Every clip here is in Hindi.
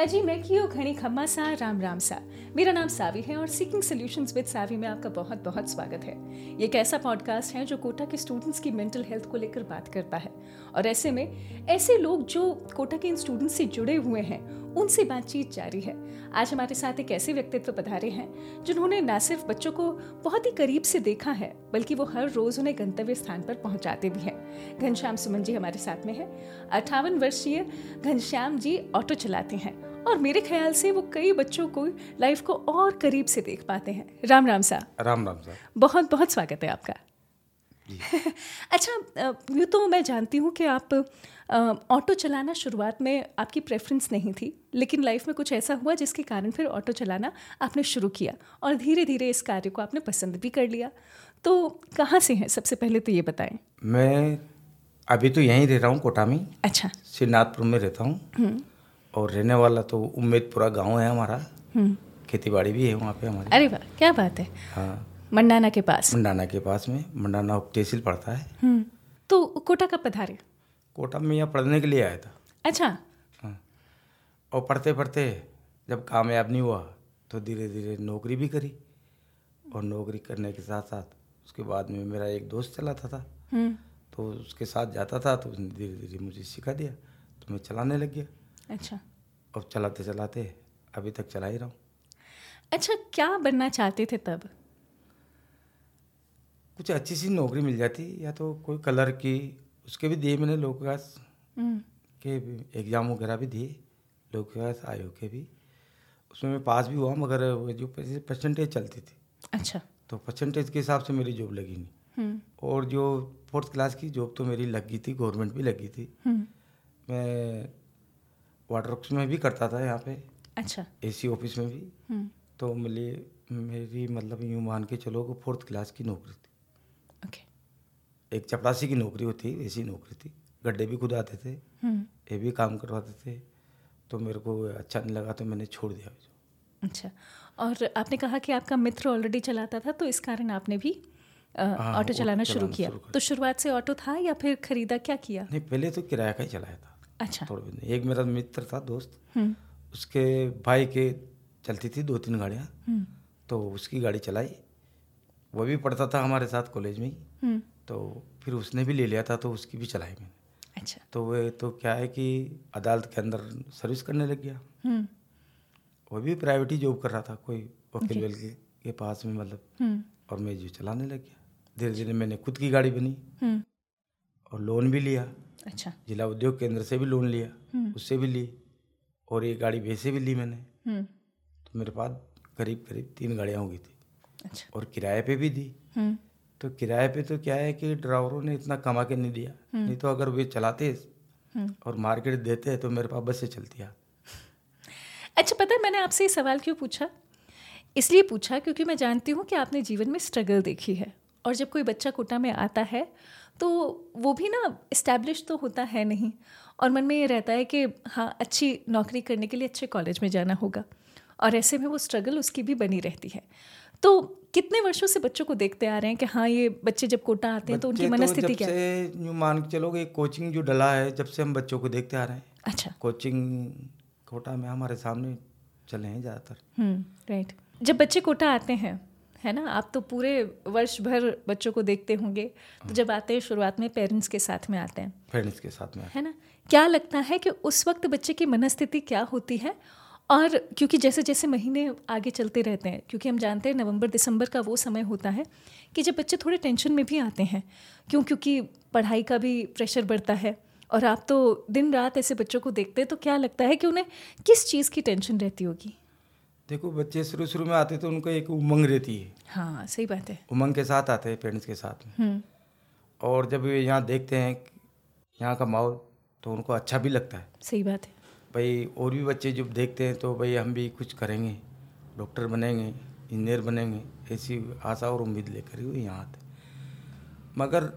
अजी, मैं कियो घनी खम्मा सा, राम राम सा। मेरा नाम सावी है और सीकिंग सॉल्यूशंस विद सावी में आपका बहुत बहुत स्वागत है। ये एक ऐसा पॉडकास्ट है जो कोटा के स्टूडेंट्स की मेंटल हेल्थ को लेकर बात करता है। और ऐसे में, ऐसे लोग जो कोटा के इन स्टूडेंट्स से जुड़े हुए हैं, उनसे बातचीत जारी है। आज हमारे साथ एक ऐसे व्यक्तित्व पधारे हैं, जिन्होंने न सिर्फ़ बच्चों को बहुत ही करीब से देखा है, बल्कि वो हर रोज उन्हें गंतव्य स्थान पर पहुंचाते भी हैं। घनश्याम सुमन जी हमारे साथ में है। अट्ठावन वर्षीय घनश्याम जी ऑटो चलाते हैं। और मेरे ख्याल से वो कई बच्चों को लाइफ को और करीब से देख पाते हैं। राम राम सा राम राम सर। बहुत बहुत स्वागत है आपका। अच्छा यूँ तो मैं जानती हूँ कि आप ऑटो चलाना शुरुआत में आपकी प्रेफरेंस नहीं थी लेकिन लाइफ में कुछ ऐसा हुआ जिसके कारण फिर ऑटो चलाना आपने शुरू किया और धीरे धीरे इस कार्य को आपने पसंद भी कर लिया। तो कहाँ से हैं? सबसे पहले तो ये बताएँ। मैं अभी तो यहीं रह रहा हूँ कोटा में। अच्छा। श्रीनाथपुर में रहता हूँ। और रहने वाला तो उम्मेदपुरा गाँव है हमारा। खेती बाड़ी भी है वहाँ पे हमारी। अरे वाह क्या बात है। हाँ। मंडाना के पास। मंडाना के पास में। मंडाना उप तहसील पड़ता है। हम्म, तो कोटा कब पधारे? कोटा में यहाँ पढ़ने के लिए आया था। अच्छा। हाँ। और पढ़ते पढ़ते जब कामयाब नहीं हुआ तो धीरे धीरे नौकरी भी करी। और नौकरी करने के साथ साथ उसके बाद में मेरा एक दोस्त चलाता था। हम्म, तो उसके साथ जाता था तो उसने धीरे धीरे मुझे सिखा दिया। तो मैं चलाने लग गया। अच्छा। और चलाते चलाते अभी तक चला ही रहा हूँ। अच्छा क्या बनना चाहते थे तब? कुछ अच्छी सी नौकरी मिल जाती या तो कोई कलर की उसके भी दिए मैंने लोक विकास हम्म, के एग्ज़ाम वगैरह भी दिए लोक विकास आयोग के भी। उसमें मैं पास भी हुआ मगर जो परसेंटेज चलती थी। अच्छा। तो परसेंटेज के हिसाब से मेरी जॉब लगी नहीं। हम्म, और जो फोर्थ क्लास की जॉब तो मेरी लग गई थी गवर्नमेंट भी लगी थी। हम्म, मैं वाटर वर्क्स में भी करता था यहाँ पे। अच्छा। एसी ऑफ़िस में भी। हम्म, तो मेरी मेरी मतलब यूँ मान के चलो कि फोर्थ क्लास की नौकरी थी। ओके। एक चपरासी की नौकरी होती ऐसी नौकरी थी। गड्ढे भी खुद आते थे। हम्म, ये भी काम करवाते थे। तो मेरे को अच्छा नहीं लगा तो मैंने छोड़ दिया। अच्छा। और आपने कहा कि आपका मित्र ऑलरेडी चलाता था तो इस कारण आपने भी हाँ, ऑटो चलाना शुरू किया। तो शुरुआत से ऑटो था या फिर खरीदा क्या किया? नहीं पहले तो किराया का ही चलाया था। अच्छा। थोड़े एक मेरा मित्र था दोस्त। हम्म, उसके भाई के चलती थी दो तीन गाड़ियाँ। हम्म, तो उसकी गाड़ी चलाई। वो भी पढ़ता था हमारे साथ कॉलेज में ही। हम्म, तो फिर उसने भी ले लिया था तो उसकी भी चलाई मैंने। अच्छा। तो वो तो क्या है कि अदालत के अंदर सर्विस करने लग गया। वो भी प्राइवेट ही जॉब कर रहा था कोई वकील वेल के, के पास में मतलब। और मैं जो चलाने लग गया। धीरे धीरे मैंने खुद की गाड़ी बनी। और लोन भी लिया। अच्छा। जिला उद्योग केंद्र से भी लोन लिया हम्म, उससे भी ली और ये गाड़ी वैसे भी ली मैंने। हम्म, तो मेरे पास करीब करीब तीन गाड़ियाँ हो गई थी। अच्छा। और किराए पे भी दी। हम्म, तो किराए पे तो क्या है कि ड्राइवरों ने इतना कमा के नहीं दिया। नहीं तो अगर वे चलाते। और मार्केट देते तो मेरे पास बसें चलती है। अच्छा पता है मैंने आपसे ये सवाल क्यों पूछा? इसलिए पूछा क्योंकि मैं जानती हूँ कि आपने जीवन में स्ट्रगल देखी है। और जब कोई बच्चा कोटा में आता है तो वो भी ना इस्टेब्लिश तो होता है नहीं। और मन में ये रहता है कि हाँ अच्छी नौकरी करने के लिए अच्छे कॉलेज में जाना होगा। और ऐसे में वो स्ट्रगल उसकी भी बनी रहती है। तो कितने वर्षों से बच्चों को देखते आ रहे हैं कि हाँ ये बच्चे जब कोटा आते हैं तो उनकी बच्चे मनस्थिति क्या है? से मान के चलोगे कोचिंग जो डला है जब से हम बच्चों को देखते आ रहे हैं। अच्छा। कोचिंग कोटा में हमारे सामने चले हैं ज़्यादातर। हम्म राइट जब बच्चे कोटा आते हैं है ना? आप तो पूरे वर्ष भर बच्चों को देखते होंगे। तो जब आते हैं शुरुआत में पेरेंट्स के साथ में आते हैं। फ्रेंड्स के साथ में है। ना? क्या लगता है कि उस वक्त बच्चे की मनस्थिति क्या होती है? और क्योंकि जैसे जैसे महीने आगे चलते रहते हैं क्योंकि हम जानते हैं नवंबर दिसंबर का वो समय होता है कि जब बच्चे थोड़े टेंशन में भी आते हैं। क्यों? क्योंकि पढ़ाई का भी प्रेशर बढ़ता है। और आप तो दिन रात ऐसे बच्चों को देखते हैं तो क्या लगता है कि उन्हें किस चीज़ की टेंशन रहती होगी? देखो बच्चे शुरू शुरू में आते तो उनको एक उमंग रहती है। हाँ सही बात है। उमंग के साथ आते हैं पेरेंट्स के साथ। में हम्म। और जब ये यहाँ देखते हैं यहाँ का माहौल तो उनको अच्छा भी लगता है। सही बात है। भाई और भी बच्चे जब देखते हैं तो भाई हम भी कुछ करेंगे। डॉक्टर बनेंगे इंजीनियर बनेंगे ऐसी आशा और उम्मीद लेकर ही वो यहाँ आते मगर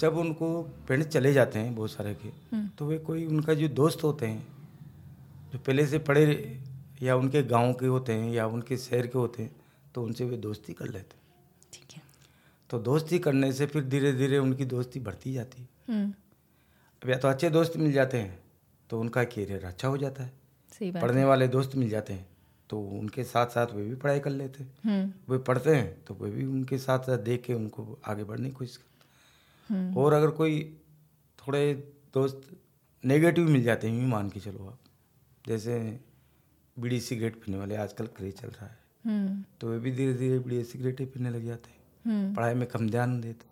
जब उनको पेरेंट्स चले जाते हैं बहुत सारे के हम्म। तो वे कोई उनका जो दोस्त होते हैं जो पहले से पढ़े या उनके गाँव के होते हैं या उनके शहर के होते हैं तो उनसे वे दोस्ती कर लेते हैं। ठीक है। तो दोस्ती करने से फिर धीरे धीरे उनकी दोस्ती बढ़ती जाती है। हम्म। अब या तो अच्छे दोस्त मिल जाते हैं तो उनका कैरियर अच्छा हो जाता है। सही बात पढ़ने है। वाले दोस्त मिल जाते हैं तो उनके साथ साथ वे भी पढ़ाई कर लेते हैं। हम्म। वे पढ़ते हैं तो वे भी उनके साथ साथ देख के उनको आगे बढ़ने की कोशिश करते हम्म। और अगर कोई थोड़े दोस्त नेगेटिव मिल जाते हैं यूँ मान के चलो आप। जैसे बीड़ी सिगरेट पीने वाले आजकल क्रेज चल रहा है। हम्म। तो वे भी धीरे धीरे बीड़ी सिगरेट ही पीने लग जाते हैं। हम्म। पढ़ाई में कम ध्यान देते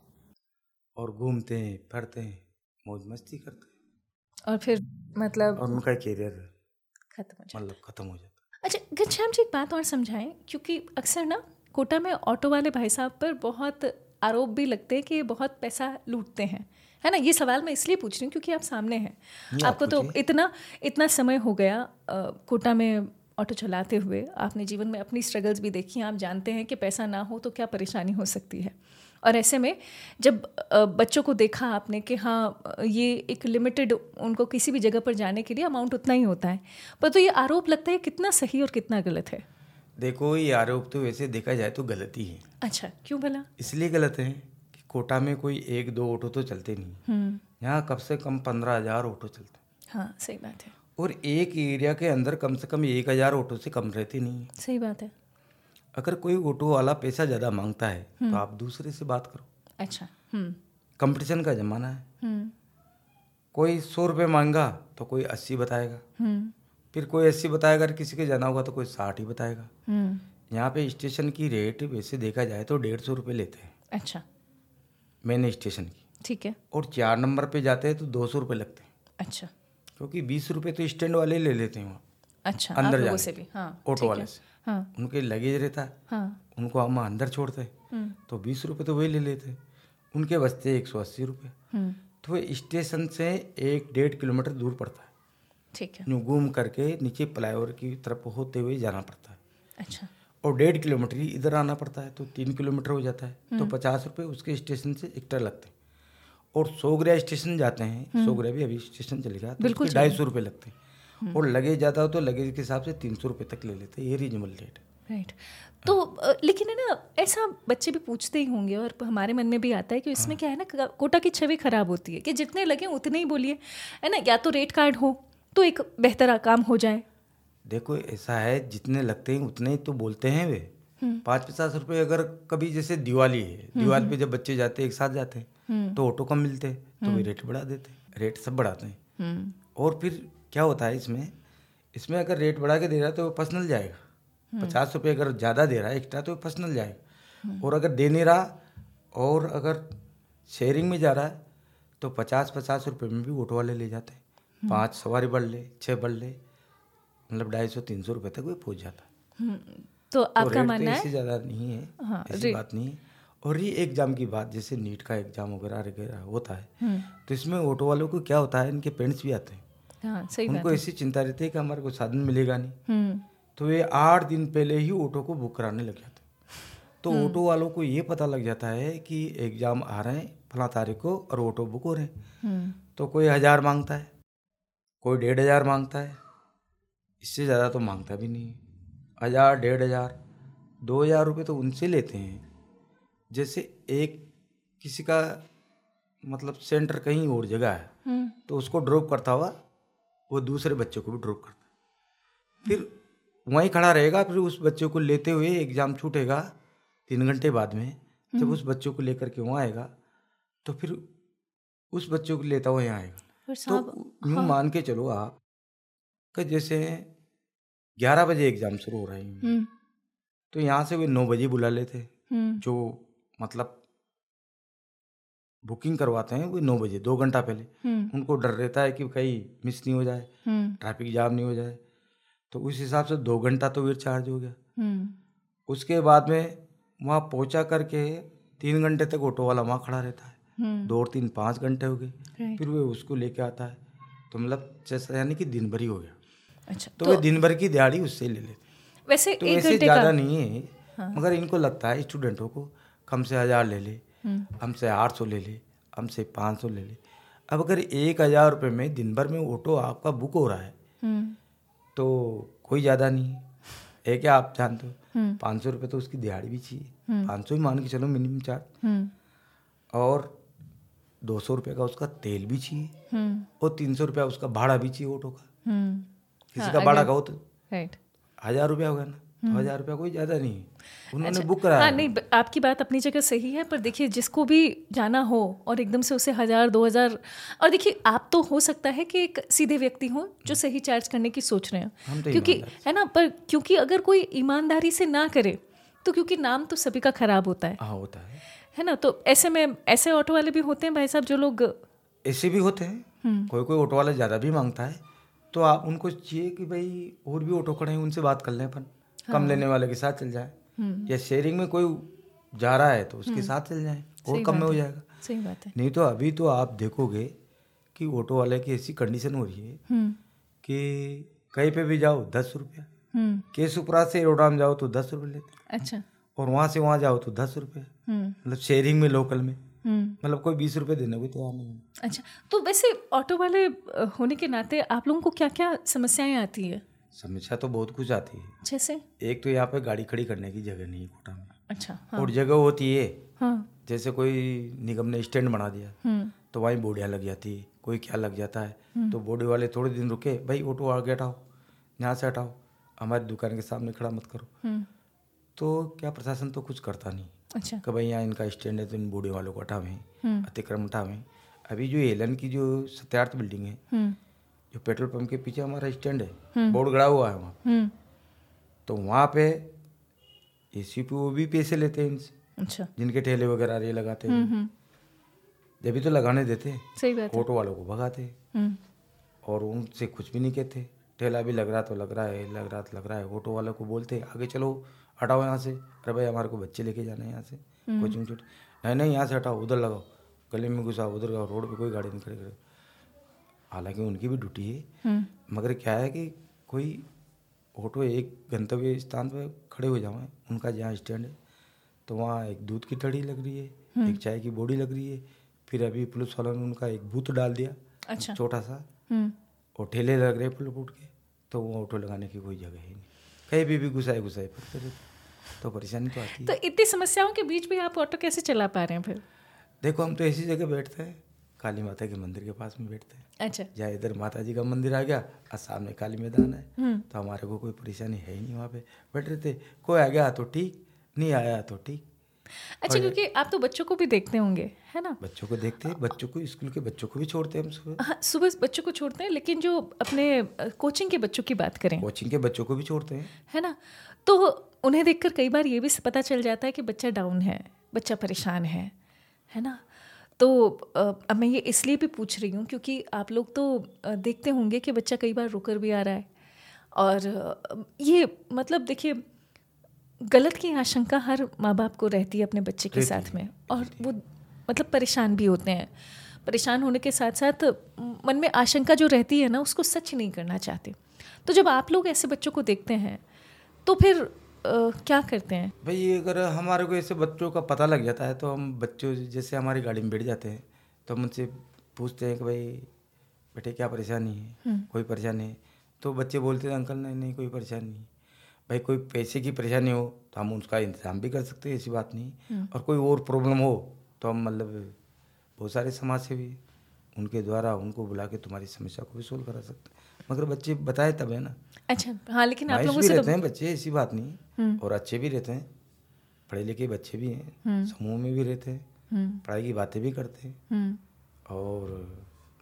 और घूमते हैं फिरते हैं मौज मस्ती करते हैं। और फिर मतलब और उनका कैरियर खत्म हो मतलब खत्म हो जाता है। अच्छा घनश्याम जी एक बात और समझाएँ क्योंकि अक्सर ना कोटा में ऑटो वाले भाई साहब पर बहुत आरोप भी लगते हैं कि ये बहुत पैसा लूटते हैं। है ना? ये सवाल मैं इसलिए पूछ रही हूँ क्योंकि आप सामने हैं। आपको तो इतना इतना समय हो गया कोटा में ऑटो चलाते हुए। आपने जीवन में अपनी स्ट्रगल्स भी देखी हैं। आप जानते हैं कि पैसा ना हो तो क्या परेशानी हो सकती है? और ऐसे में जब बच्चों को देखा आपने कि हाँ ये एक लिमिटेड उनको किसी भी जगह पर जाने के लिए अमाउंट उतना ही होता है। पर तो ये आरोप लगता है कितना सही और कितना गलत है। देखो ये आरोप तो वैसे देखा जाए तो गलत ही है। अच्छा क्यों भला? इसलिए गलत है। कोटा में कोई एक दो ऑटो तो चलते नहीं हम्म। यहाँ कम से कम पंद्रह हज़ार ऑटो चलते हैं। हाँ सही बात है। और एक एरिया के अंदर कम से कम एक हज़ार ऑटो से कम रहते नहीं है। सही बात है। अगर कोई ऑटो वाला पैसा ज़्यादा माँगता है तो आप दूसरे से बात करो। अच्छा हम्म। कंपटीशन का ज़माना है। हम्म। कोई सौ रुपये मांगा तो कोई अस्सी बताएगा। हम्म। फिर कोई अस्सी बताएगा अगर किसी के जाना होगा तो कोई साठ ही बताएगा। हम्म। यहाँ पे स्टेशन की रेट वैसे देखा जाए तो डेढ़ सौ रुपये लेते हैं। अच्छा। मेन स्टेशन की। ठीक है। और चार नंबर पे जाते हैं तो दो सौ रुपये लगते हैं। अच्छा। क्योंकि बीस रुपये तो स्टैंड वाले ले लेते हैं वहाँ। अच्छा अंदर जाने से भी। हाँ ऑटो वाले से। हाँ। उनके लगेज रहता है। हाँ। उनको हम अंदर छोड़ते हैं। हम्म। तो बीस रुपये तो वही ले लेते हैं। उनके बचते एक सौ अस्सी रुपये। हम्म। तो स्टेशन से एक डेढ़ किलोमीटर दूर पड़ता है। ठीक है। घूम करके नीचे फ्लाईओवर की तरफ़ होते हुए जाना पड़ता है। अच्छा। और डेढ़ किलोमीटर ही इधर आना पड़ता है तो तीन किलोमीटर हो जाता है। तो हम्म। पचास रुपये उसके स्टेशन से एक्स्ट्रा लगते हैं। और सोगरा स्टेशन जाते हैं। सोगरा भी अभी स्टेशन चलेगा तो बिल्कुल उसके ढाई सौ रुपये लगते हैं। और लगेज जाता हो तो लगेज के हिसाब से तीन सौ रुपये तक ले लेते हैं ये रीजनेबल रेट है। राइट तो लेकिन है ना ऐसा बच्चे भी पूछते ही होंगे और हमारे मन में भी आता है कि इसमें क्या है ना कोटा की छवि खराब होती है कि जितने लगे उतने ही बोलिए। है ना या तो रेट कार्ड हो तो एक बेहतर काम हो जाए। देखो ऐसा है जितने लगते हैं उतने ही तो बोलते हैं वे। पाँच पचास रुपये अगर कभी जैसे दिवाली है दिवाली पे जब बच्चे जाते हैं एक साथ जाते हैं तो ऑटो कम मिलते हैं तो वे रेट बढ़ा देते हैं रेट सब बढ़ाते हैं। हम्म। और फिर क्या होता है इसमें इसमें अगर रेट बढ़ा के दे रहा है तो वो पर्सनल जाएगा। पचास रुपये अगर ज़्यादा दे रहा है एक्स्ट्रा तो पर्सनल जाएगा। और अगर दे नहीं रहा और अगर शेयरिंग में जा रहा है तो पचास पचास रुपये में भी ऑटो वाले ले जाते हैं। पाँच सवारी बढ़ ले छः बढ़ ले मतलब ढाई सौ तीन सौ रुपये तक वो पहुँच जाता। हम्म, तो आपका मानना तो है? ज़्यादा नहीं है हाँ, ऐसी बात नहीं है। और ये एग्ज़ाम की बात जैसे नीट का एग्ज़ाम वगैरह वगैरह होता है हम्म, तो इसमें ऑटो वालों को क्या होता है इनके पेरेंट्स भी आते हैं। हाँ सही उनको ऐसी चिंता रहती है कि हमारे को साधन मिलेगा नहीं। हम्म। तो वे आठ दिन पहले ही ऑटो को बुक कराने लग जाते तो ऑटो वालों को ये पता लग जाता है कि एग्ज़ाम आ रहे हैं फला तारीख को और ऑटो बुक हो रहे हैं। तो कोई हज़ार माँगता है कोई डेढ़ हज़ार माँगता है इससे ज़्यादा तो माँगता भी नहीं हज़ार डेढ़ हज़ार दो हज़ार रुपये तो उनसे लेते हैं। जैसे एक किसी का मतलब सेंटर कहीं और जगह है हम्म। तो उसको ड्रॉप करता हुआ वो दूसरे बच्चे को भी ड्रॉप करता है। फिर वहीं खड़ा रहेगा फिर उस बच्चे को लेते हुए एग्ज़ाम छूटेगा तीन घंटे बाद में जब उस बच्चों को लेकर के वहाँ आएगा तो फिर उस बच्चों को लेता हुआ यहाँ आएगा। तो यूँ मान के चलो आप कि जैसे ग्यारह बजे एग्ज़ाम शुरू हो रहे हैं। हम्म। तो यहाँ से वे नौ बजे बुला लेते। हम्म। जो मतलब बुकिंग करवाते हैं वो नौ बजे दो घंटा पहले। हम्म। उनको डर रहता है कि कहीं मिस नहीं हो जाए ट्रैफ़िक जाम नहीं हो जाए। तो उस हिसाब से दो घंटा तो वेट चार्ज हो गया। उसके बाद में वहाँ पहुँचा करके तीन घंटे तक ऑटो वाला वहाँ खड़ा रहता है। दो और तीन पाँच घंटे हो गए। फिर वे उसको लेके आता है। तो मतलब जैसा यानी कि दिन भर ही हो गया। अच्छा तो तो वे दिन भर की दिहाड़ी उससे ले लेते। वैसे तो एक घंटे ज़्यादा नहीं है हाँ। मगर इनको लगता है स्टूडेंटों को कम से हज़ार ले ले हम्म। हमसे आठ सौ ले ले हमसे पाँच सौ ले ले। अब अगर एक हज़ार रुपये में दिन भर में ऑटो आपका बुक हो रहा है हम्म। तो कोई ज़्यादा नहीं है। है क्या आप जानते हो? हम्म। पाँच सौ रुपये तो उसकी दिहाड़ी भी चाहिए। पाँच सौ ही मान के चलो मिनिमम चार्ज और दो सौ रुपये का उसका तेल भी चाहिए। और तीन सौ रुपया उसका भाड़ा भी चाहिए ऑटो का। किसी हाँ, का अगर- कहो तो। राइट हज़ार रुपया होगा ना तो हज़ार रुपया कोई ज़्यादा नहीं उन्होंने बुक कराया हाँ नहीं आपकी बात अपनी जगह सही है पर देखिए जिसको भी जाना हो और एकदम से उसे हज़ार दो हज़ार और देखिए आप तो हो सकता है कि एक सीधे व्यक्ति हो जो सही चार्ज करने की सोच रहे हैं। तो क्योंकि है ना पर क्योंकि अगर कोई ईमानदारी से ना करे तो क्योंकि नाम तो सभी का खराब होता है। हाँ होता है। है ना तो ऐसे में ऐसे ऑटो वाले भी होते हैं भाई साहब जो लोग ऐसे भी होते हैं। कोई कोई ऑटो वाला ज़्यादा भी माँगता है। तो आप उनको चाहिए कि भाई और भी ऑटो खड़े हैं उनसे बात कर लें अपन। कम लेने वाले के साथ चल जाए। या शेयरिंग में कोई जा रहा है तो उसके साथ चल जाए और कम में हो जाएगा। सही बात है। नहीं तो अभी तो आप देखोगे कि ऑटो वाले की ऐसी कंडीशन हो रही है हम्म। कि कहीं पे भी जाओ दस रुपया। हम्म। केसुपरा से रोडाम जाओ तो दस रुपये लेते अच्छा। और वहाँ से वहाँ जाओ तो दस रुपये। हम्म। मतलब शेयरिंग में लोकल में। हम्म मतलब कोई बीस रुपये देने को तैयार नहीं है। अच्छा तो वैसे ऑटो वाले होने के नाते आप लोगों को क्या क्या समस्याएँ आती है? समस्या तो बहुत कुछ आती है। जैसे? एक तो यहाँ पे गाड़ी खड़ी करने की जगह नहीं है कोटा में। अच्छा हाँ। और जगह होती है। हाँ। जैसे कोई निगम ने स्टैंड बना दिया हम्म। तो वहीं बोडियाँ लग जाती है कोई क्या लग जाता है। तो बोडी वाले थोड़े दिन रुके भाई ऑटो आगे हटाओ यहाँ से हटाओ हमारी दुकान के सामने खड़ा मत करो। हम्म। तो क्या प्रशासन तो कुछ करता नहीं। अच्छा। कि भाई यहाँ इनका स्टैंड है तो इन बूढ़े वालों को हटावें हम्म। अतिक्रम हटावें अभी जो एलन की जो सत्यार्थ बिल्डिंग है हम्म। जो पेट्रोल पंप के पीछे हमारा स्टैंड है बोर्ड गड़ा हुआ है वहाँ। हम्म। तो वहाँ पे ए सी पी वो भी पैसे लेते हैं इनसे अच्छा। जिनके ठेले वगैरह ये लगाते हैं। हम्म हम्म। जब भी तो लगाने देते सही बात है। ऑटो वालों को भगाते हम्म। और उनसे कुछ भी नहीं कहते। ठेला भी लग रहा तो लग रहा है लग रहा तो लग रहा है ऑटो वालों को बोलते आगे चलो हटाओ यहाँ से। अरे भाई हमारे को बच्चे लेके जाना है यहाँ से। कोचिंग छूट नहीं नहीं यहाँ से हटाओ उधर लगाओ। गले में घुसाओ उधर लगाओ रोड पे कोई गाड़ी नहीं खड़ी करे। हालाँकि उनकी भी ड्यूटी है। हम्म। मगर क्या है कि कोई ऑटो एक गंतव्य स्थान पर खड़े हो जाए उनका जहाँ स्टैंड है तो वहाँ एक दूध की टड़ी लग रही है एक चाय की बोड़ी लग रही है। फिर अभी पुलिस वालों ने उनका एक बूथ डाल दिया अच्छा। छोटा सा। हम्म। और ठेले लग रहे फुल फूट के तो वो ऑटो लगाने की कोई जगह ही नहीं। कहीं भी भी घुसाए घुसाए पड़ते रहते तो परेशानी तो आती तो इतनी समस्याओं के बीच भी आप ऑटो कैसे चला पा रहे हैं फिर? देखो हम तो ऐसी जगह बैठते हैं काली माता के मंदिर के पास में बैठते हैं। अच्छा। जहाँ इधर माता जी का मंदिर आ गया और सामने काली मैदान है। हम्म। तो हमारे को कोई परेशानी है ही नहीं वहाँ पे। बैठ रहे थे कोई आ गया तो ठीक नहीं आया तो ठीक। अच्छा क्योंकि आप तो बच्चों को भी देखते होंगे है ना? बच्चों को देखते हैं बच्चों को स्कूल के बच्चों को भी छोड़ते हैं हम सुबह। हाँ सुबह बच्चों को छोड़ते हैं लेकिन जो अपने कोचिंग के बच्चों की बात करें। कोचिंग के बच्चों को भी छोड़ते हैं। है ना? तो उन्हें देखकर कई बार ये भी पता चल जाता है कि बच्चा डाउन है बच्चा परेशान है है ना? तो अब मैं ये इसलिए भी पूछ रही हूँ क्योंकि आप लोग तो देखते होंगे कि बच्चा कई बार रुकर भी आ रहा है। और ये मतलब देखिए गलत की आशंका हर माँ बाप को रहती है अपने बच्चे के साथ में। और वो मतलब परेशान भी होते हैं। परेशान होने के साथ साथ मन में आशंका जो रहती है ना उसको सच नहीं करना चाहते। तो जब आप लोग ऐसे बच्चों को देखते हैं तो फिर अ, क्या करते हैं? भाई अगर हमारे को ऐसे बच्चों का पता लग जाता है तो हम बच्चों जैसे हमारी गाड़ी में बैठ जाते हैं तो हम उनसे पूछते हैं कि भाई बेटे क्या परेशानी है। कोई परेशानी है? तो बच्चे बोलते हैं अंकल नहीं नहीं कोई परेशानी नहीं। भाई कोई पैसे की परेशानी हो तो हम उसका इंतज़ाम भी कर सकते हैं ऐसी बात नहीं। और कोई और प्रॉब्लम हो तो हम मतलब बहुत सारे समाज सेवी उनके द्वारा उनको बुला के तुम्हारी समस्या को भी सोल्व करा सकते हैं। मगर बच्चे बताए तब है ना? अच्छा हाँ लेकिन आप लोगों भी से रहते तो हैं बच्चे ऐसी बात नहीं। और अच्छे भी रहते हैं पढ़े लिखे बच्चे भी हैं समूह में भी रहते हैं हम्म, पढ़ाई की बातें भी करते हैं। हम्म। और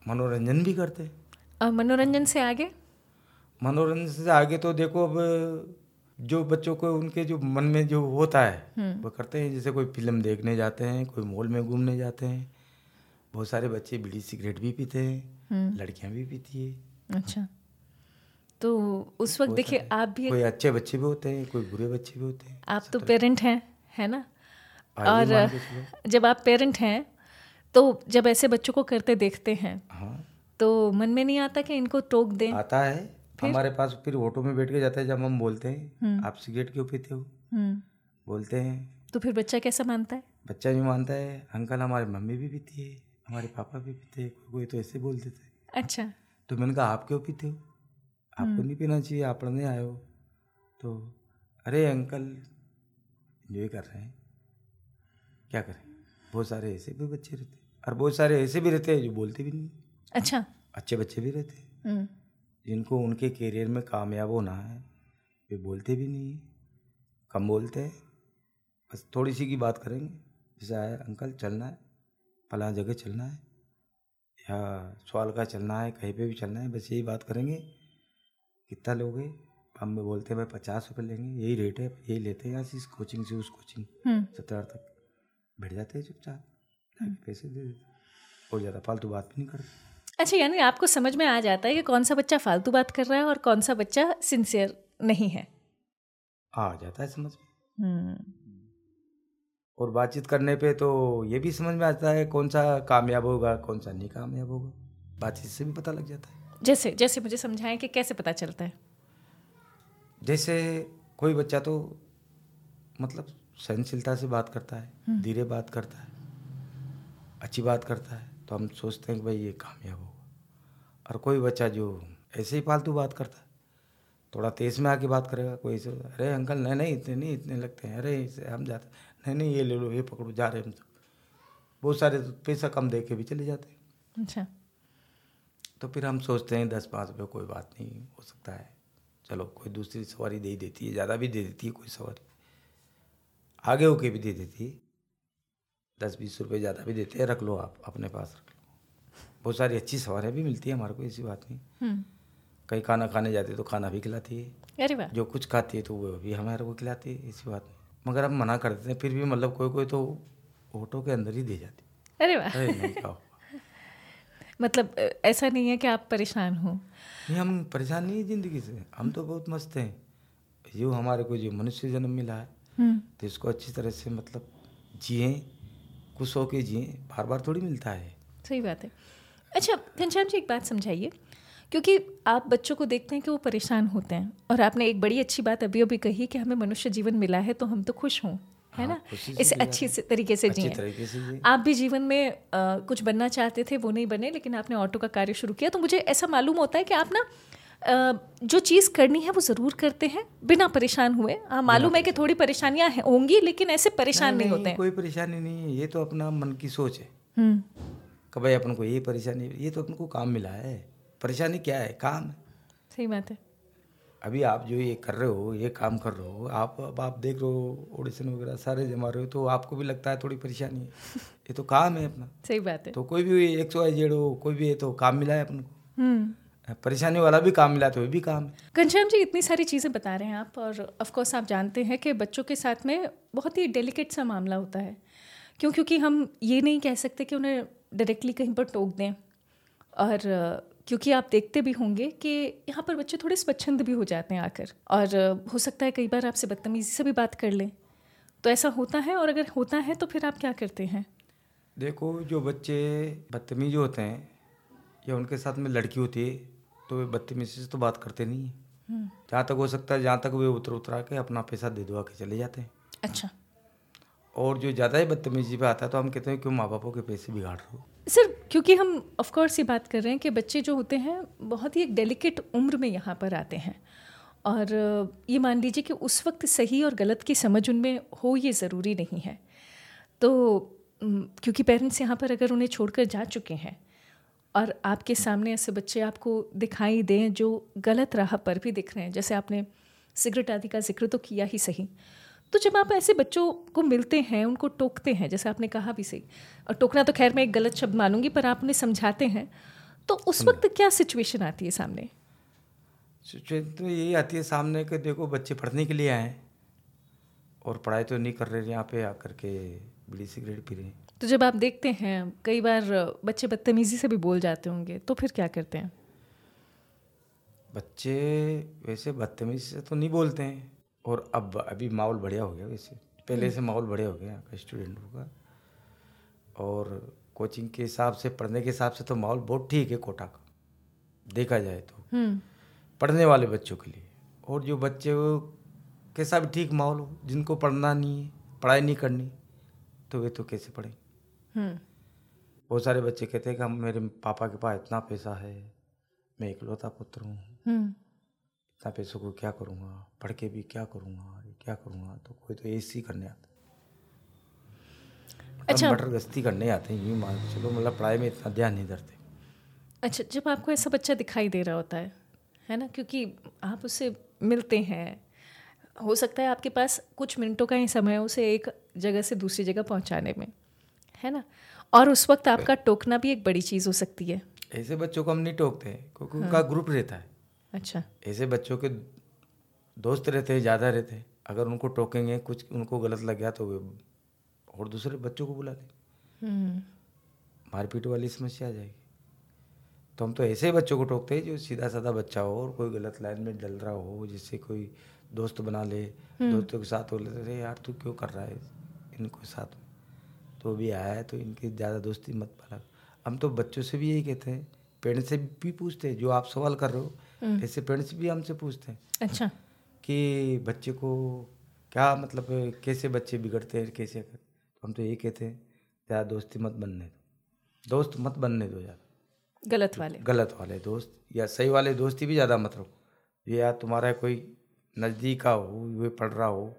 मनोरंजन भी करते हैं। मनोरंजन से आगे? मनोरंजन से आगे तो देखो अब जो बच्चों को उनके जो मन में जो होता है वो करते हैं। जैसे कोई फ़िल्म देखने जाते हैं कोई मॉल में घूमने जाते हैं। बहुत सारे बच्चे बीड़ी सिगरेट भी पीते हैं लड़कियाँ भी पीती है। अच्छा। तो उस वक्त देखिए आप भी कोई अच्छे बच्चे भी होते हैं कोई बुरे बच्चे भी होते हैं। आप तो पेरेंट हैं है ना? और। जब आप पेरेंट हैं तो जब ऐसे बच्चों को करते देखते हैं हाँ। तो मन में नहीं आता कि इनको टोक दें? आता है। हमारे पास फिर ऑटो में बैठ के जाता है जब हम बोलते हैं आप सिगरेट क्यों पीते हो? हम्म, बोलते हैं तो फिर बच्चा कैसा मानता है? बच्चा भी मानता है अंकल हमारी मम्मी भी पीती है हमारे पापा भी पीते हैं कोई कोई तो ऐसे बोल देते हैं। अच्छा। तो मैंने कहा आप क्यों पीते हो? आपको नहीं पीना चाहिए आप पढ़ने आए हो। तो अरे अंकल इंजॉय कर रहे हैं। क्या करें? बहुत सारे ऐसे भी बच्चे रहते हैं और बहुत सारे ऐसे भी रहते हैं जो बोलते भी नहीं अच्छा। अच्छे बच्चे भी रहते हैं। हम्म, जिनको उनके करियर में कामयाब होना है वे बोलते भी नहीं हैं। कम बोलते हैं। बस थोड़ी सी की बात करेंगे। जैसे आया अंकल चलना है। फला जगह चलना है। या सवाल का चलना है कहीं पे भी चलना है बस यही बात करेंगे। कितना लोगे? हम बोलते हैं भाई पचास रुपये लेंगे। यही रेट है। यही लेते हैं यहाँ से इस कोचिंग से उस कोचिंग हम्म। सत्रह तक। बैठ जाते हैं चुपचाप। पैसे दे देते और ज़्यादा फालतू बात भी नहीं करते अच्छा यानी आपको समझ में आ जाता है कि कौन सा बच्चा फालतू बात कर रहा है और कौन सा बच्चा सिंसियर नहीं है। आ जाता है समझ में। हम्म। और बातचीत करने पे तो ये भी समझ में आता है कौन सा कामयाब होगा कौन सा नहीं कामयाब होगा। बातचीत से भी पता लग जाता है। जैसे जैसे मुझे समझाएँ कि कैसे पता चलता है। जैसे कोई बच्चा तो मतलब सहनशीलता से बात करता है धीरे बात करता है अच्छी बात करता है तो हम सोचते हैं कि भाई ये कामयाब होगा और कोई बच्चा जो ऐसे ही फालतू बात करता है थोड़ा तेज में आके बात करेगा कोई ऐसे अरे अंकल नहीं नहीं इतने नहीं इतने लगते हैं अरे इसे हम जाते नहीं नहीं ये ले लो ये पकड़ो जा रहे हम तो बहुत सारे तो पैसा कम दे के भी चले जाते हैं। अच्छा। तो फिर हम सोचते हैं दस पाँच रुपये कोई बात नहीं हो सकता है। चलो कोई दूसरी सवारी दे ही देती है ज़्यादा भी दे देती है कोई सवारी। आगे होके भी दे देती है। दस बीस रुपये ज़्यादा भी देते हैं रख लो आप अपने पास रख लो। बहुत सारी अच्छी सवारियाँ भी मिलती है हमारे को ऐसी बात नहीं। हम्म। कहीं खाना खाने जाते तो खाना भी खिलाती है। अरे जो कुछ खाती है तो वो भी हमारे को खिलाती है ऐसी बात नहीं। मगर हम मना कर देते हैं फिर भी मतलब कोई कोई तो ऑटो के अंदर ही दे जाती अरे वाह। अरे नहीं खाओ मतलब ऐसा नहीं है कि आप परेशान हो। नहीं हम परेशान नहीं है ज़िंदगी से। हम तो बहुत मस्त हैं। जो हमारे को जो मनुष्य जन्म मिला है हम्म। तो इसको अच्छी तरह से मतलब जिए खुश होके जिए बार बार थोड़ी मिलता है। सही बात है। अच्छा घनश्याम जी एक बात समझाइए। क्योंकि आप बच्चों को देखते हैं कि वो परेशान होते हैं और आपने एक बड़ी अच्छी बात अभी अभी कही कि हमें मनुष्य जीवन मिला है तो हम तो खुश हों है हाँ, ना? इसे अच्छी से तरीके से जिए। आप भी जीवन में अ, कुछ बनना चाहते थे वो नहीं बने लेकिन आपने ऑटो का कार्य शुरू किया तो मुझे ऐसा मालूम होता है कि आप ना जो चीज़ करनी है वो ज़रूर करते हैं बिना परेशान हुए। हाँ मालूम है कि थोड़ी परेशानियाँ होंगी लेकिन ऐसे परेशान नहीं, होते हैं। कोई परेशानी नहीं है ये तो अपना मन की सोच है। हम्म। कि भाई अपन को ये परेशानी ये तो अपन को काम मिला है। परेशानी क्या है? काम है। सही बात है। अभी आप जो ये कर रहे हो ये काम कर रहे हो आप अब आप देख रहे हो ऑडिशन वगैरह सारे जमा रहे हो तो आपको भी लगता है थोड़ी परेशानी है। ये तो काम है अपना। सही बात है। तो कोई भी एक सौ जेड हो कोई भी है तो काम मिला है अपन को। हम्म। परेशानी वाला भी काम मिला तो ये भी काम है। घनश्याम जी इतनी सारी चीज़ें बता रहे हैं आप और ऑफ़ कोर्स आप जानते हैं कि बच्चों के साथ में बहुत ही डेलिकेट सा मामला होता है। क्यों? क्योंकि हम ये नहीं कह सकते कि उन्हें डायरेक्टली कहीं पर टोक दें। और क्योंकि आप देखते भी होंगे कि यहाँ पर बच्चे थोड़े स्वच्छंद भी हो जाते हैं आकर। और हो सकता है कई बार आपसे बदतमीज़ी से भी बात कर लें। तो ऐसा होता है और अगर होता है तो फिर आप क्या करते हैं? देखो जो बच्चे बदतमीज होते हैं या उनके साथ में लड़की होती है तो वे बदतमीजी से तो बात करते नहीं हैं। जहाँ तक हो सकता है जहाँ तक वे उतर उतरा के अपना पैसा दे दुआ के चले जाते हैं। अच्छा। और जो ज़्यादा ही बदतमीजी पे आता है तो हम कहते हैं, क्यों माँ बापों के पैसे बिगाड़ रहे हो? सर, क्योंकि हम ऑफ़ कोर्स ये बात कर रहे हैं कि बच्चे जो होते हैं, बहुत ही एक डेलिकेट उम्र में यहाँ पर आते हैं। और, ये मान लीजिए कि उस वक्त सही और गलत की समझ उनमें हो, ये ज़रूरी नहीं है। तो क्योंकि पेरेंट्स यहाँ पर अगर उन्हें छोड़कर जा चुके हैं, और आपके सामने ऐसे बच्चे आपको दिखाई दें, जो गलत राह पर भी दिख रहे हैं, जैसे आपने सिगरेट आदि का ज़िक्र तो किया ही सही तो जब आप ऐसे बच्चों को मिलते हैं उनको टोकते हैं जैसे आपने कहा भी सही और टोकना तो खैर मैं एक गलत शब्द मानूँगी पर आप उन्हें समझाते हैं तो उस वक्त क्या सिचुएशन आती है सामने? सिचुएशन तो यही आती है सामने कि देखो बच्चे पढ़ने के लिए आए हैं और पढ़ाई तो नहीं कर रहे यहाँ पे आकर के बीड़ी सिगरेट पी रहे हैं। तो जब आप देखते हैं कई बार बच्चे बदतमीज़ी से भी बोल जाते होंगे तो फिर क्या करते हैं? बच्चे वैसे बदतमीजी से तो नहीं बोलते हैं और अब अभी माहौल बढ़िया हो गया वैसे। पहले से माहौल बढ़िया हो गया यहाँ का स्टूडेंटों का। और कोचिंग के हिसाब से पढ़ने के हिसाब से तो माहौल बहुत ठीक है कोटा का। देखा जाए तो। हम्म। पढ़ने वाले बच्चों के लिए। और जो बच्चे कैसा भी ठीक माहौल हो जिनको पढ़ना नहीं है पढ़ाई नहीं करनी तो वे तो कैसे पढ़ें? हम्म। बहुत सारे बच्चे कहते हैं कि हम मेरे पापा के पास इतना पैसा है मैं इकलौता पुत्र हूँ। हम्म। इतना पैसों को क्या करूँगा? पढ़ के भी क्या करूँगा? क्या करूँगा? तो कोई तो एसी करने आता अच्छा। अच्छा। बटर गश्ती करने आते हैं यूँ मान चलो मतलब पढ़ाई में इतना ध्यान नहीं धरते अच्छा जब आपको ऐसा बच्चा दिखाई दे रहा होता है है ना? क्योंकि आप उससे मिलते हैं। हो सकता है आपके पास कुछ मिनटों का ही समय है उसे एक जगह से दूसरी जगह पहुँचाने में है ना? और उस वक्त आपका टोकना भी एक बड़ी चीज़ हो सकती है। ऐसे बच्चों को हम नहीं टोकते क्योंकि उनका ग्रुप रहता है। अच्छा। ऐसे बच्चों के दोस्त रहते हैं ज़्यादा रहते। हैं अगर उनको टोकेंगे कुछ उनको गलत लग गया तो वे और दूसरे बच्चों को बुला लें हम्म, मारपीट वाली समस्या आ जाएगी। तो हम तो ऐसे ही बच्चों को टोकते हैं जो सीधा साधा बच्चा हो और कोई गलत लाइन में डल रहा हो जिससे कोई दोस्त बना ले दोस्तों के साथ हो लेते अरे यार तू क्यों कर रहा है इनको साथ में? तो भी आया है तो इनकी ज़्यादा दोस्ती मत बना हम तो बच्चों से भी यही कहते हैं पेरेंट्स से भी पूछते हैं जो आप सवाल कर रहे हो ऐसे पेरेंट्स भी हमसे पूछते हैं अच्छा। कि बच्चे को क्या मतलब कैसे बच्चे बिगड़ते हैं कैसे कर? तो हम तो यही कहते हैं यार दोस्ती मत बनने दो। दोस्त मत बनने दो यार। गलत वाले। गलत वाले दोस्त या सही वाले दोस्ती भी ज़्यादा मत रखो। ये यार तुम्हारा कोई नज़दीक का हो वे पढ़ रहा हो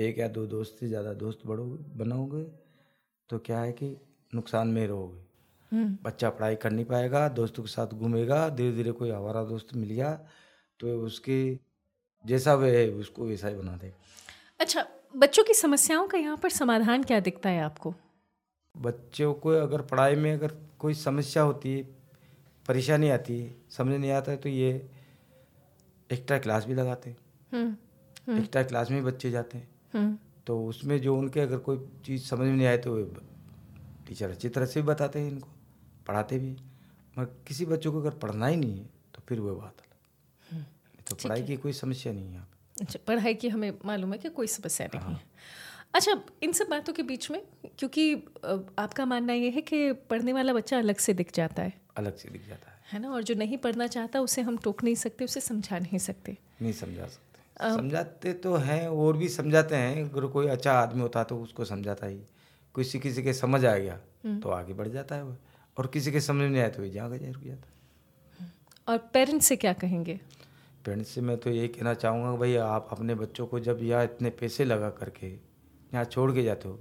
एक या दो दोस्त से ज़्यादा दोस्त बढ़ो बनाओगे तो क्या है कि नुकसान में रहोगे? हम्म, बच्चा पढ़ाई कर नहीं पाएगा दोस्तों के साथ घूमेगा धीरे धीरे कोई हमारा दोस्त मिल गया तो उसके जैसा वह है उसको वैसा ही बना देगा अच्छा बच्चों की समस्याओं का यहाँ पर समाधान क्या दिखता है आपको? बच्चों को अगर पढ़ाई में अगर कोई समस्या होती है परेशानी आती है समझ नहीं आता है तो ये एक्स्ट्रा क्लास भी लगाते हैं। हम्म, एक्स्ट्रा क्लास में बच्चे जाते हैं। हम्म, तो उसमें जो उनके अगर कोई चीज़ समझ में नहीं आए तो टीचर अच्छी तरह से भी बताते हैं इनको। पढ़ाते भी मगर किसी बच्चों को अगर पढ़ना ही नहीं है तो फिर वो बात अलग तो पढ़ाई की कोई समस्या नहीं है यहाँ अच्छा पढ़ाई की हमें मालूम है कि कोई समस्या नहीं है। अच्छा इन सब बातों के बीच में क्योंकि आपका मानना ये है कि पढ़ने वाला बच्चा अलग से दिख जाता है। अलग से दिख जाता है। है ना? और जो नहीं पढ़ना चाहता उसे हम टोक नहीं सकते उसे समझा नहीं सकते। नहीं समझा सकते। समझाते तो हैं और भी समझाते हैं। अगर कोई अच्छा आदमी होता तो उसको समझाता ही। किसी किसी के समझ आ गया तो आगे बढ़ जाता है वो। और किसी के समझ नहीं आया तो ये आगे रुक जाता और पेरेंट्स से क्या कहेंगे? पेरेंट्स से मैं तो यही कहना चाहूँगा भाई आप अपने बच्चों को जब यहाँ इतने पैसे लगा करके यहाँ छोड़ के जाते हो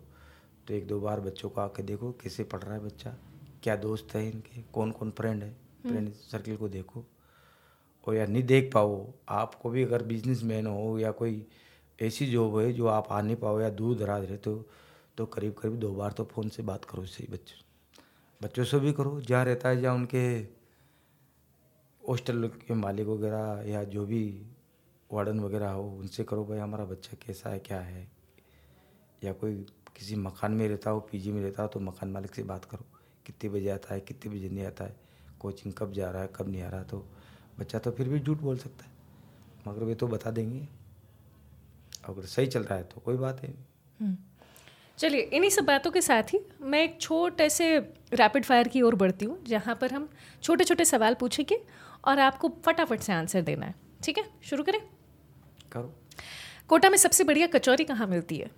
तो एक दो बार बच्चों को आके देखो कैसे पढ़ रहा है बच्चा क्या दोस्त है इनके कौन कौन फ्रेंड है फ्रेंड सर्किल को देखो और या नहीं देख पाओ आपको भी अगर बिजनेसमैन हो या कोई ऐसी जॉब है जो आप आ नहीं पाओ या दूर दराज रहते हो तो करीब करीब दो बार तो फ़ोन से बात करो इससे बच्चों बच्चों से भी करो, जहाँ रहता है, जहाँ उनके हॉस्टल के मालिक वगैरह या जो भी वार्डन वगैरह हो, उनसे करो भाई, हमारा बच्चा कैसा है, क्या है? या कोई किसी मकान में रहता हो, पीजी में रहता हो तो मकान मालिक से बात करो। कितने बजे आता है, कितने बजे नहीं आता है कोचिंग कब जा रहा है, कब नहीं आ रहा तो बच्चा तो फिर भी झूठ बोल सकता है। मगर वे तो बता देंगे। अगर सही चल रहा है तो कोई बात है। चलिए इन्हीं सब बातों के साथ ही मैं एक छोटे से रैपिड फायर की ओर बढ़ती हूँ जहाँ पर हम छोटे छोटे सवाल पूछेंगे और आपको फटाफट से आंसर देना है। ठीक है? शुरू करें? करो। कोटा में सबसे बढ़िया कचौरी कहाँ मिलती है?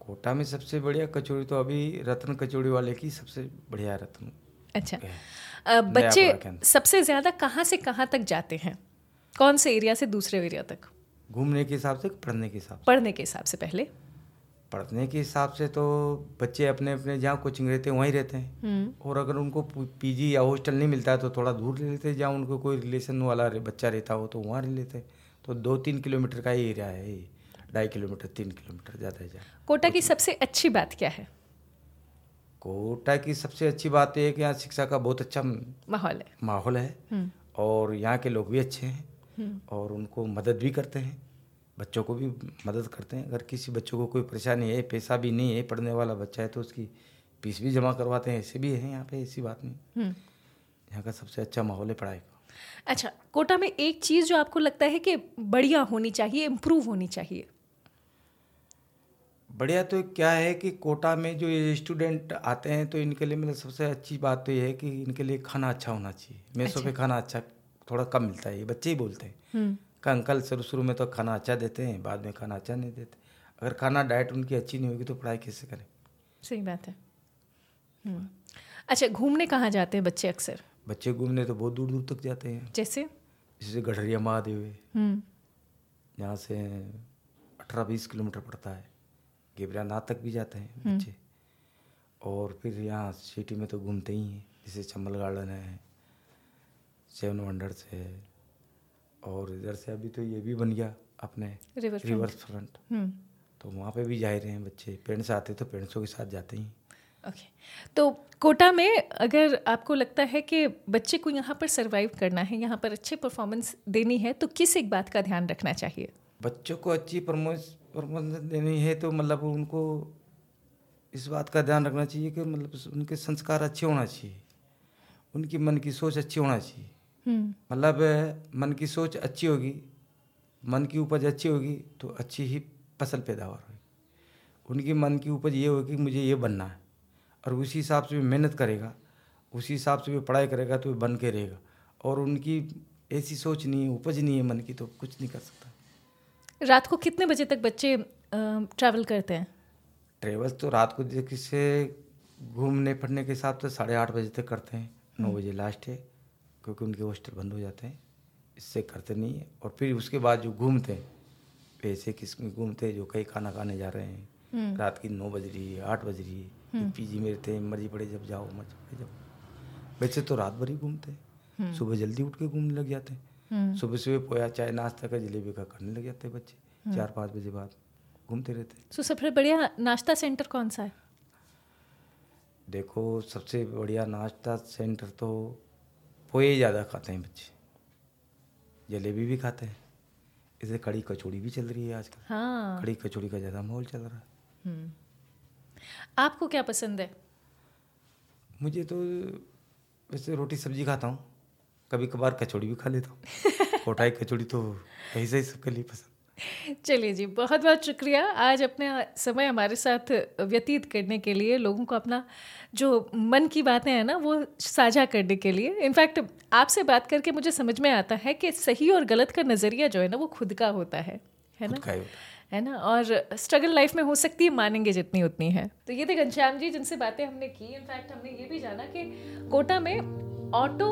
कोटा में सबसे बढ़िया कचौड़ी तो अभी रत्न कचौड़ी वाले की सबसे बढ़िया रत्न अच्छा। बच्चे सबसे ज़्यादा कहाँ से कहाँ तक जाते हैं? कौन से एरिया से दूसरे एरिया तक? घूमने के हिसाब से पढ़ने के हिसाब से? पढ़ने के हिसाब से पहले। पढ़ने के हिसाब से तो बच्चे अपने अपने जहाँ कोचिंग रहते हैं वहीं रहते हैं। हम्म, और अगर उनको पीजी या हॉस्टल नहीं मिलता है तो थोड़ा दूर ले लेते हैं जहाँ उनको कोई रिलेशन वाला रे- बच्चा रहता हो तो वहाँ रह लेते। हैं तो दो तीन किलोमीटर का ही एरिया है ये ढाई किलोमीटर तीन किलोमीटर ज़्यादा है कोटा की सबसे अच्छी बात क्या है? कोटा की सबसे अच्छी बात ये है कि यहाँ शिक्षा का बहुत अच्छा माहौल है। माहौल है। हम्म, और यहाँ के लोग भी अच्छे हैं। हम्म, और उनको मदद भी करते हैं। बच्चों को भी मदद करते हैं। अगर किसी बच्चों को कोई परेशानी है पैसा भी नहीं है पढ़ने वाला बच्चा है तो उसकी फ़ीस भी जमा करवाते हैं। ऐसे भी हैं यहाँ पे ऐसी बात नहीं। हम्म। यहाँ का सबसे अच्छा माहौल है पढ़ाई का। अच्छा कोटा में एक चीज़ जो आपको लगता है कि बढ़िया होनी चाहिए इम्प्रूव होनी चाहिए? बढ़िया तो क्या है कि कोटा में जो स्टूडेंट आते हैं तो इनके लिए मतलब सबसे अच्छी बात तो ये है कि इनके लिए खाना अच्छा होना चाहिए। मेसों पे खाना अच्छा थोड़ा कम मिलता है ये बच्चे ही बोलते हैं। हम्म, का अंकल शुरू शुरू में तो खाना अच्छा देते हैं बाद में खाना अच्छा नहीं देते। अगर खाना डाइट उनकी अच्छी नहीं होगी तो पढ़ाई कैसे करें? सही बात है। हम्म। अच्छा घूमने कहाँ जाते हैं बच्चे अक्सर? बच्चे घूमने तो बहुत दूर दूर तक जाते हैं। जैसे? जैसे गढ़रिया महादेव है। हम्म, यहाँ से अठारह बीस किलोमीटर पड़ता है। गेबरा नाथ तक भी जाते हैं बच्चे। और फिर यहाँ सिटी में तो घूमते ही हैं। जैसे चंबल गार्डन है सेवन वंडर्स है। और इधर से अभी तो ये भी बन गया अपने रिवर फ्रंट रिवर्स फ्रंट हम्म। तो वहाँ पे भी जा रहे हैं बच्चे। पेरेंट्स आते तो पेरेंट्सों के साथ जाते ही ओके तो कोटा में अगर आपको लगता है कि बच्चे को यहाँ पर सरवाइव करना है यहाँ पर अच्छे परफॉर्मेंस देनी है तो किस एक बात का ध्यान रखना चाहिए? बच्चों को अच्छी परफॉर्मेंस देनी है तो मतलब उनको इस बात का ध्यान रखना चाहिए कि मतलब उनके संस्कार अच्छे होना चाहिए। उनकी मन की सोच अच्छी होना चाहिए। मतलब मन की सोच अच्छी होगी मन की उपज अच्छी होगी तो अच्छी ही फ़सल पैदावार होगी। उनकी मन की उपज ये होगी कि मुझे ये बनना है और उसी हिसाब से भी मेहनत करेगा उसी हिसाब से भी पढ़ाई करेगा तो बन के रहेगा। और उनकी ऐसी सोच नहीं है उपज नहीं है मन की तो कुछ नहीं कर सकता। रात को कितने बजे तक बच्चे ट्रैवल करते हैं? ट्रेवल्स तो रात को जैसे घूमने फिरने के हिसाब से साढ़े आठ बजे तक करते हैं नौ बजे लास्ट है। क्योंकि उनके हॉस्टल बंद हो जाते हैं इससे करते नहीं है। और फिर उसके बाद जो घूमते हैं ऐसे किस्म घूमते हैं जो कहीं खाना खाने जा रहे हैं। रात की नौ बज रही है आठ बज रही है। पीजी में रहते हैं मर्ज़ी पड़े जब जाओ मर्ज़ी पड़े जब वैसे तो रात भर ही घूमते हैं। सुबह जल्दी उठ के घूमने लग जाते हैं। सुबह सुबह पोया चाय नाश्ता का जलेबी का करने लग जाते हैं बच्चे। चार पाँच बजे बाद घूमते रहते हैं। सो सबसे बढ़िया नाश्ता सेंटर कौन सा है? देखो सबसे बढ़िया नाश्ता सेंटर तो पोहे ज़्यादा खाते हैं बच्चे। जलेबी भी खाते हैं। इसे कड़ी कचौड़ी भी चल रही है आजकल। हाँ। कड़ी कचौड़ी का ज़्यादा माहौल चल रहा है। हम्म। आपको क्या पसंद है? मुझे तो वैसे रोटी सब्ज़ी खाता हूँ। कभी कभार कचौड़ी भी खा लेता हूँ। कोटाई कचौड़ी तो ऐसे ही सबके लिए पसंद चलिए जी बहुत बहुत शुक्रिया। आज अपने समय हमारे साथ व्यतीत करने के लिए लोगों को अपना जो मन की बातें हैं ना वो साझा करने के लिए। इनफैक्ट आपसे बात करके मुझे समझ में आता है कि सही और गलत का नज़रिया जो है ना वो खुद का होता है। है ना। है ना? और स्ट्रगल लाइफ में हो सकती है मानेंगे जितनी उतनी है। तो ये थे घनश्याम जी जिनसे बातें हमने की। इनफैक्ट हमने ये भी जाना कि कोटा में ऑटो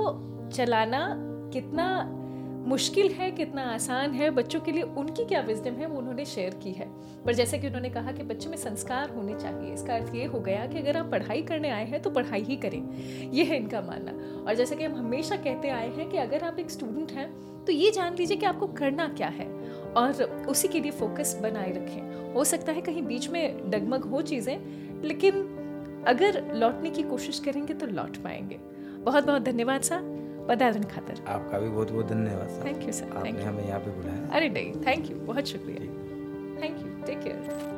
चलाना कितना मुश्किल है, कितना आसान है, बच्चों के लिए उनकी क्या विजडम है, वो उन्होंने शेयर की है। पर जैसे कि उन्होंने कहा कि बच्चे में संस्कार होने चाहिए, इसका अर्थ ये हो गया कि अगर आप पढ़ाई करने आए हैं तो पढ़ाई ही करें। ये है इनका मानना। और जैसे कि हम हमेशा कहते आए हैं कि अगर आप एक स्टूडेंट हैं तो ये जान लीजिए कि आपको करना क्या है। और उसी के लिए फोकस बनाए रखें। हो सकता है कहीं बीच में डगमग हो चीज़ें, लेकिन अगर लौटने की कोशिश करेंगे तो लौट पाएँगे। बहुत बहुत धन्यवाद सर पदार्थ खातर। आपका भी बहुत बहुत धन्यवाद थैंक यू सर आपने हमें यहाँ पे बुलाया। अरे नहीं थैंक यू बहुत शुक्रिया। Thank you take care